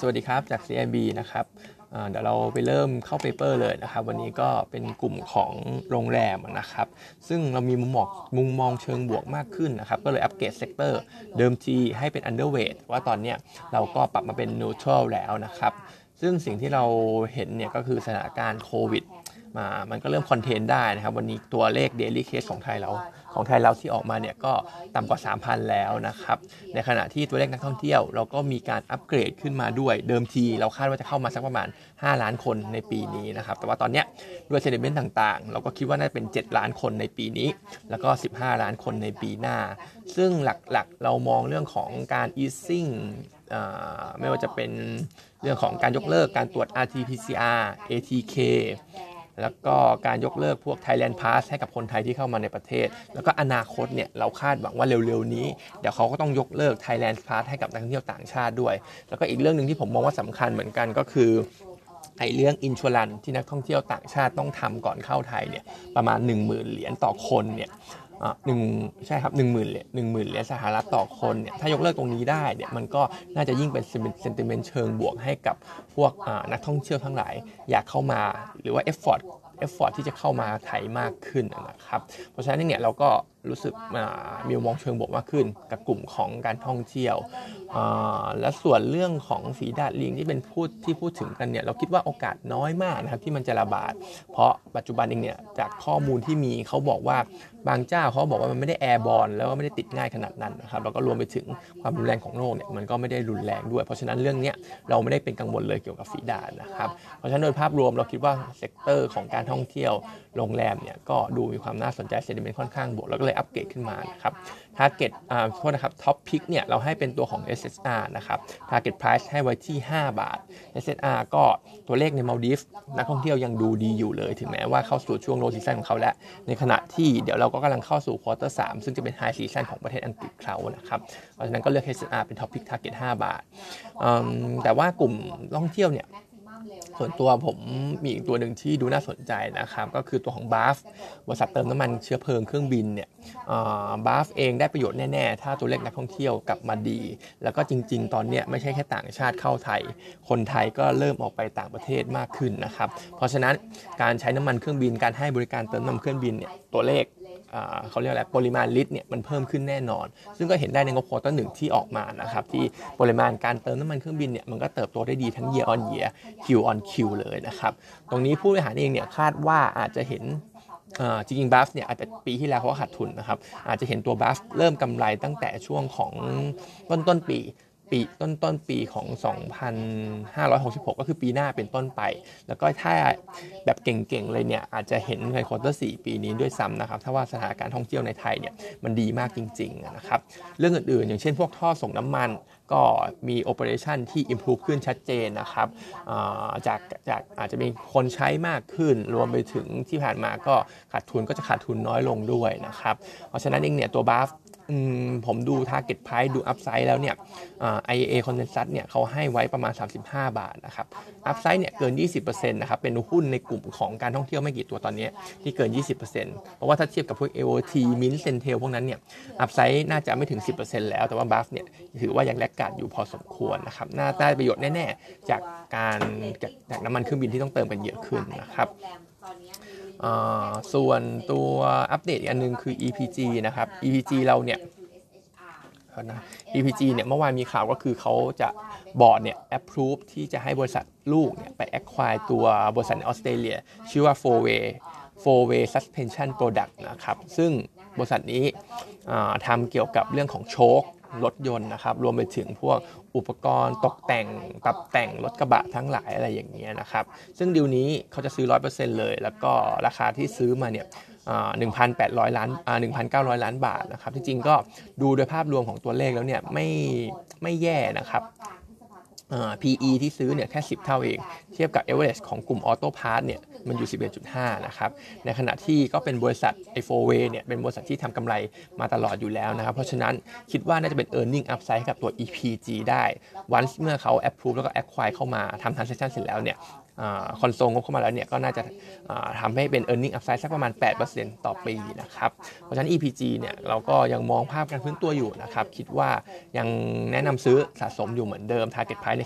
สวัสดีครับจาก CIB นะครับเดี๋ยวเราไปเริ่มเข้า paper เลยนะครับ วันนี้ก็เป็นกลุ่มของโรงแรมนะครับ ซึ่งเรามีมุมมองมุมมองเชิงบวกมากขึ้นนะครับ ก็เลย upgrade sector เดิมทีให้เป็น underweight ว่าตอนนี้เราก็ปรับมาเป็น neutral แล้วนะครับ ซึ่งสิ่งที่เราเห็นเนี่ยก็คือสถานการณ์โควิดมามันก็เริ่ม contain ได้นะครับ วันนี้ตัวเลข daily case ของไทยเราของไทยเราที่ออกมาเนี่ยก็ต่ำกว่า 3,000 แล้วนะครับ ในขณะที่ตัวเลขนักท่องเที่ยวเราก็มีการอัปเกรดขึ้นมาด้วย เดิมทีเราคาดว่าจะเข้ามาสักประมาณ 5 ล้านคนในปีนี้นะครับ แต่ว่าตอนเนี้ยด้วยเซนิเมนต์ต่างๆ เราก็คิดว่าน่าจะเป็น 7 ล้านคนในปีนี้ แล้วก็ 15 ล้านคนในปีหน้า ซึ่งหลักๆเรามองเรื่องของการ easing ไม่ว่าจะเป็นเรื่องของการยกเลิกการตรวจ RT-PCR ATK แล้วก็การยกเลิกพวก Thailand Pass ให้กับคนไทยที่เข้ามาในประเทศ แล้วก็อนาคตเนี่ยเราคาดหวังว่าเร็วๆนี้ เดี๋ยวเขาก็ต้องยกเลิก Thailand Pass ให้กับนักท่องเที่ยวต่างชาติด้วย แล้วก็อีกเรื่องหนึ่งที่ผมมองว่าสำคัญเหมือนกันก็คือไอ้เรื่องอินช r รันที่นักท่องเที่ยวต่างชาติต้องทำก่อนเข้าไทยเนี่ยประมาณ 1 0,000 เหรียญต่อคนเนี่ยอ่า หนึ่งใช่ครับหนึ่งหมื่นเหรียญหนึ่งหมื่นเหรียญสหรัฐต่อคนเนี่ยถ้ายกเลิกตรงนี้ได้เนี่ยมันก็น่าจะยิ่งเป็นเซนติเมนต์เชิงบวกให้กับพวกนักท่องเที่ยวทั้งหลายอยากเข้ามาหรือว่า effort effort ที่จะเข้ามาไทยมากขึ้นนะครับ เพราะฉะนั้นเนี่ยเราก็ รู้สึกมีมุมมองเชิงบวกมากขึ้น กับกลุ่มของการท่องเที่ยว และส่วนเรื่องของฝีดาดลิงที่เป็นพูดที่พูดถึงกันเนี่ยเราคิดว่าโอกาสน้อยมากนะครับที่มันจะระบาด เพราะปัจจุบันเองเนี่ยจากข้อมูลที่มีเขาบอกว่าบางเจ้าเขาบอกว่ามันไม่ได้ airborne แล้วก็ไม่ได้ติดง่ายขนาดนั้นนะครับแล้วก็รวมไปถึงความรุนแรงของโรคเนี่ยมันก็ไม่ได้รุนแรงด้วย เพราะฉะนั้นเรื่องเนี้ยเราไม่ได้เป็นกังวลเลยเกี่ยวกับฝีดาษนะครับเพราะฉะนั้นโดยภาพรวมเราคิดว่า sector ของการท่องเที่ยวโรงแรมเนี่ยก็ดูมีความน่าสนใจ sentiment ค่อนข้างบวกแล้วก็เลยอัปเกรดขึ้นมานะครับ Target อ่าโทษนะครับ Top Pick เนี่ยเราให้เป็นตัวของ SHR นะครับ Target Price ให้ไว้ที่ 5 บาท SSR ก็ตัวเลขในมัลดีฟส์นักท่องเที่ยวยังดูดีอยู่เลย ถึงแม้ว่าเข้าสู่ช่วง low season ของเขาแล้ว ในขณะที่เดี๋ยวเราก็กำลังเข้าสู่ quarter 3ซึ่งจะเป็น high season ของประเทศอังกฤษเขานะครับเพราะฉะนั้นก็เลือก SSR เป็น Top Pick Target 5 บาทอืมแต่ว่ากลุ่มท่องเที่ยวเนี่ย ส่วนตัวผมมีอีกตัวหนึ่งที่ดูน่าสนใจนะครับ ก็คือตัวของบาฟบริษัทเติมน้ำมันเชื้อเพลิงเครื่องบินเนี่ยบาฟเองได้ประโยชน์แน่ๆ ถ้าตัวเลขนักท่องเที่ยวกลับมาดี แล้วก็จริง ๆ ตอนนี้ไม่ใช่แค่ต่างชาติเข้าไทย คนไทยก็เริ่มออกไปต่างประเทศมากขึ้นนะครับ เพราะฉะนั้นการใช้น้ำมันเครื่องบินการให้บริการเติมน้ำมันเครื่องบินเนี่ยตัวเลข เขาเรียกอะไรปริมาณลิตรเนี่ยมันเพิ่มขึ้นแน่นอน ซึ่งก็เห็นได้ในงบ quarter หนึ่งที่ออกมานะครับที่ปริมาณการเติมน้ำมันเครื่องบินเนี่ยมันก็เติบโตได้ดีทั้ง year on year Q on Q เลยนะครับตรงนี้ผู้บริหารเองเนี่ยคาดว่าอาจจะเห็นจริงๆ BAFS เนี่ยอาจจะปีที่แล้วเขาขาดทุนนะครับอาจจะเห็นตัว BAFS เริ่มกำไรตั้งแต่ช่วงของต้นต้นปี ปีต้นต้นปีของ 2,566 ก็คือปีหน้าเป็นต้นไป แล้วก็ถ้าแบบเก่งๆเลยเนี่ยอาจจะเห็นใน quarter สี่ปีนี้ด้วยซ้ำนะครับ ถ้าว่าสถานการณ์ท่องเที่ยวในไทยเนี่ยมันดีมากจริงๆนะครับ เรื่องอื่นๆ อย่างเช่นพวกท่อส่งน้ำมัน ก็มี operation ที่ improve ขึ้นชัดเจนนะครับจากจากอาจจะมีคนใช้มากขึ้น รวมไปถึงที่ผ่านมาก็ขาดทุนก็จะขาดทุนน้อยลงด้วยนะครับ เพราะฉะนั้นเองเนี่ยตัว BAFS ผมดู Target Price ดู Upside แล้วเนี่ยอ่า IAA Consensus เนี่ยเขาให้ไว้ประมาณ 35 บาทนะครับ Upside เนี่ยเกิน 20%นะครับ เป็นหุ้นในกลุ่มของการท่องเที่ยวไม่กี่ตัวตอนนี้ที่เกิน 20%เพราะว่าถ้าเทียบกับพวก AOT Mint Centel พวกนั้นเนี่ย Upside น่าจะไม่ถึง 10%แล้ว แต่ว่า Buff เนี่ยถือว่ายังแลกการอยู่พอสมควรนะครับ น่าได้ประโยชน์แน่ ๆ จากการจากจากน้ำมันเครื่องบินที่ต้องเติมกันเยอะขึ้นนะครับส่วนตัวอัปเดตอีกอันหนึงคือ EPG นะครับ EPG เราเนี่ยนะ EPG เนี่ยเมื่อวานมีข่าวก็คือเขาจะบอร์ดเนี่ย approve ที่จะให้บริษัทลูกเนี่ยไป acquire ตัวบริษัทในออสเตรเลีย ชื่อว่า Fourway Fourway Suspension Product นะครับ ซึ่งบริษัทนี้ทำเกี่ยวกับเรื่องของโชค รถยนต์นะครับ รวมไปถึงพวกอุปกรณ์ตกแต่งปรับแต่งรถกระบะทั้งหลายอะไรอย่างเงี้ยนะครับ ซึ่งดีลนี้เขาจะซื้อ 100%เลย แล้วก็ราคาที่ซื้อมาเนี่ยอ่า1,800 ล้านอ่า1,900 ล้านบาทนะครับ จริงๆก็ดูโดยภาพรวมของตัวเลขแล้วเนี่ยไม่ไม่แย่นะครับ PE ที่ซื้อเนี่ยแค่ 10 เท่าเอง เทียบกับ average ของกลุ่ม Auto Parts เนี่ยมันอยู่ 11.5 นะครับ ในขณะที่ก็เป็นบริษัท i 4 Way เนี่ยเป็นบริษัทที่ทำกำไรมาตลอดอยู่แล้วนะครับ เพราะฉะนั้นคิดว่าน่าจะเป็น earning upside ให้กับตัว EPG ได้ วันเมื่อเขา approve แล้วก็ acquire เข้ามาทำ transaction เสร็จแล้วเนี่ย คอนโซลงบเข้ามาแล้วเนี่ยก็น่าจะทำให้เป็น e a r n i n g upside สักประมาณ 8%ต่อปีนะครับเพราะฉะนั้น EPG เนี่ยเราก็ยังมองภาพการพื้นตัวอยู่นะครับคิดว่ายังแนะนำซื้อสะสมอยู่เหมือนเดิม target price ใน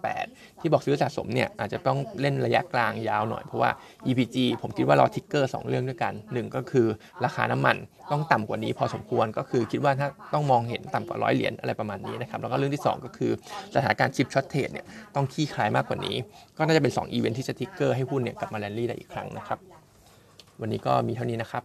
13.8 ที่บอกซื้อสะสมเนี่ยอาจจะต้องเล่นระยะกลางยาวหน่อยเพราะว่า EPG ผมคิดว่ารอทิกเกอร์2เรื่องด้วยกัน 1 ก็คือราคาน้ำมันต้องต่ำกว่านี้พอสมควรก็คือคิดว่าถ้าต้องมองเห็นต่ำกว่าร้อยเหรียญอะไรประมาณนี้นะครับแล้วก็เรื่องที่ 2 ก็คือสถานการณ์ chip shortage เนี่ยต้องคลี่คลายมากกว่านี้ ก็น่าจะเป็น 2อีเวนท์ที่จะ trigger ให้หุ้นเนี่ยกลับมาแลนดี้ได้อีกครั้งนะครับ วันนี้ก็มีเท่านี้นะครับ